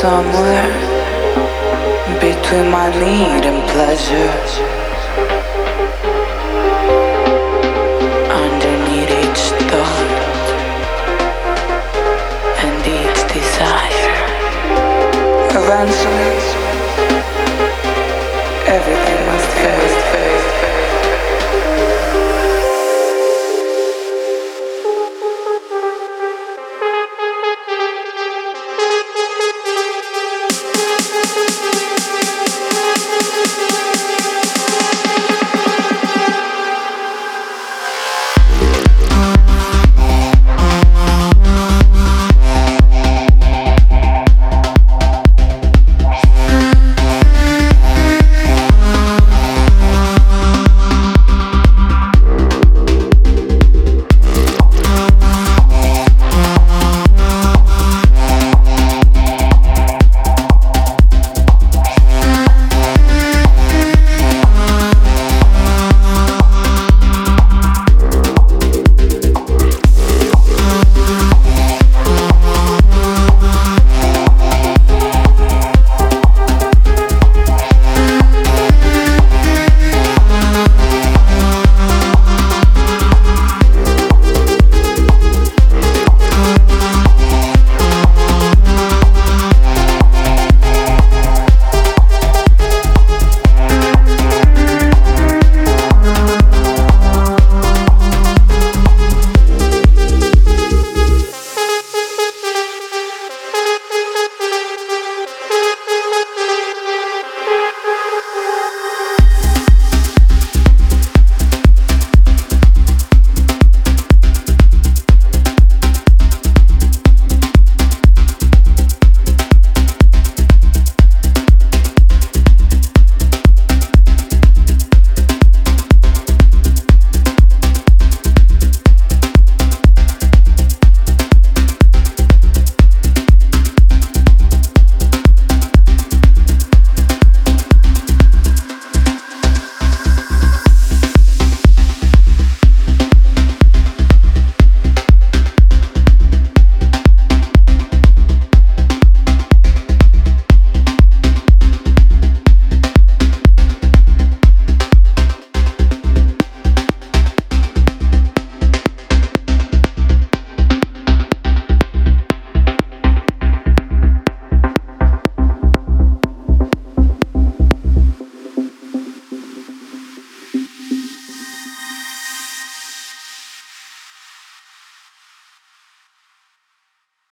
somewhere between my need and pleasure. Underneath each thought and each desire, a ransom